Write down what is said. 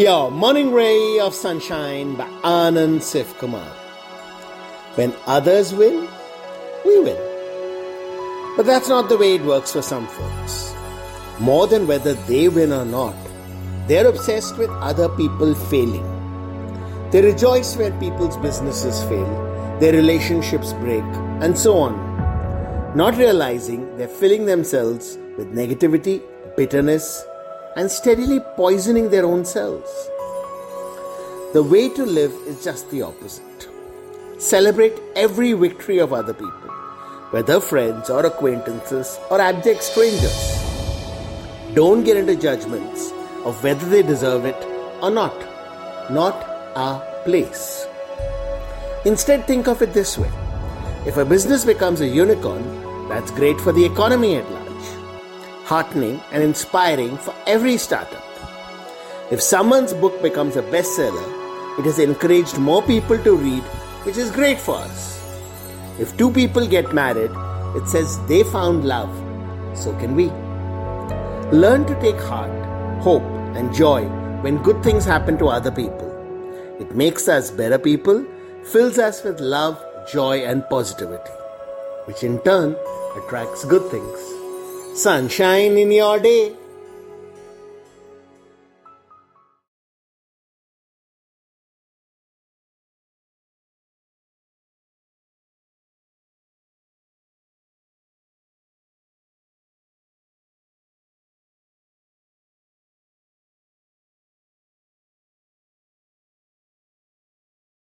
Your Morning Ray of Sunshine by Anand Sivkumar. When others win, we win. But that's not the way it works for some folks. More than whether they win or not, they're obsessed with other people failing. They rejoice when people's businesses fail, their relationships break, and so on. Not realizing they're filling themselves with negativity, bitterness, and steadily poisoning their own selves. The way to live is just the opposite. Celebrate every victory of other people, whether friends or acquaintances or abject strangers. Don't get into judgments of whether they deserve it or not. Not our place. Instead, think of it this way if a business becomes a unicorn, that's great for the economy at large heartening, and inspiring for every startup. If someone's book becomes a bestseller, it has encouraged more people to read, which is great for us. If two people get married, it says they found love, so can we. Learn to take heart, hope, and joy when good things happen to other people. It makes us better people, fills us with love, joy, and positivity, which in turn attracts good things sunshine in your day.